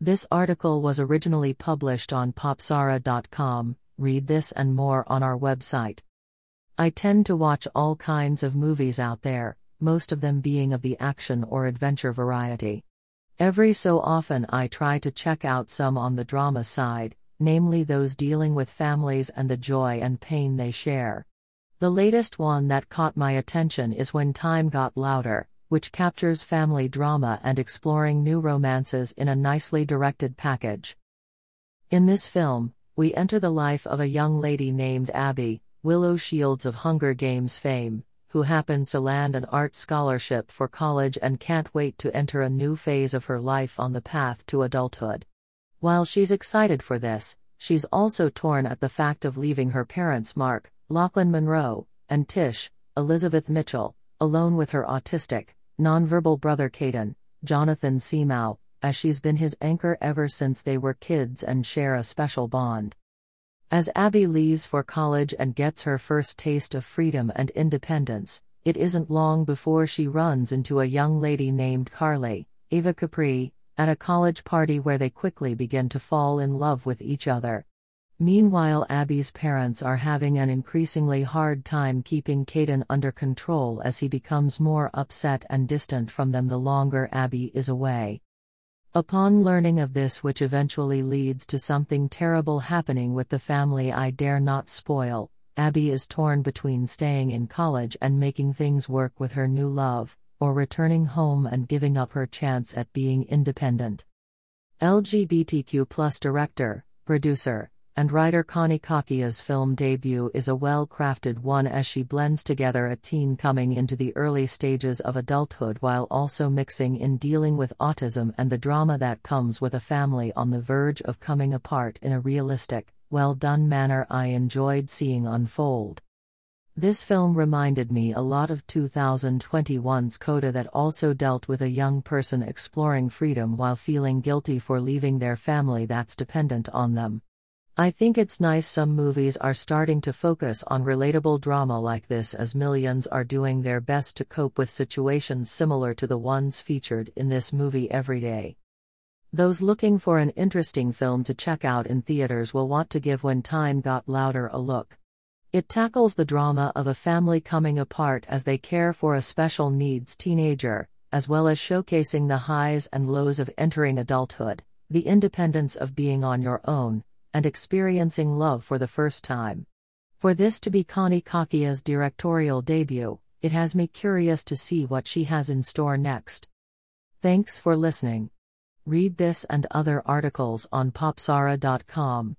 This article was originally published on popzara.com. Read this and more on our website. I tend to watch all kinds of movies out there, most of them being of the action or adventure variety. Every so often, I try to check out some on the drama side, namely those dealing with families and the joy and pain they share. The latest one that caught my attention is When Time Got Louder, which captures family drama and exploring new romances in a nicely directed package. In this film, we enter the life of a young lady named Abby, Willow Shields of Hunger Games fame, who happens to land an art scholarship for college and can't wait to enter a new phase of her life on the path to adulthood. While she's excited for this, she's also torn at the fact of leaving her parents, Mark, Lochlyn Munro, and Tish, Elizabeth Mitchell, alone with her autistic, nonverbal brother Caden, Jonathan Simao, as she's been his anchor ever since they were kids and share a special bond. As Abby leaves for college and gets her first taste of freedom and independence, it isn't long before she runs into a young lady named Carly, Ava Capri, at a college party where they quickly begin to fall in love with each other. Meanwhile, Abby's parents are having an increasingly hard time keeping Caden under control as he becomes more upset and distant from them the longer Abby is away. Upon learning of this, which eventually leads to something terrible happening with the family I dare not spoil, Abby is torn between staying in college and making things work with her new love, or returning home and giving up her chance at being independent. LGBTQ director, producer, and writer Connie Cocchia's film debut is a well crafted one as she blends together a teen coming into the early stages of adulthood while also mixing in dealing with autism and the drama that comes with a family on the verge of coming apart in a realistic, well done manner I enjoyed seeing unfold. This film reminded me a lot of 2021's Coda that also dealt with a young person exploring freedom while feeling guilty for leaving their family that's dependent on them. I think it's nice some movies are starting to focus on relatable drama like this as millions are doing their best to cope with situations similar to the ones featured in this movie every day. Those looking for an interesting film to check out in theaters will want to give When Time Got Louder a look. It tackles the drama of a family coming apart as they care for a special needs teenager, as well as showcasing the highs and lows of entering adulthood, the independence of being on your own, and experiencing love for the first time. For this to be Connie Cocchia's directorial debut, it has me curious to see what she has in store next. Thanks for listening. Read this and other articles on popzara.com.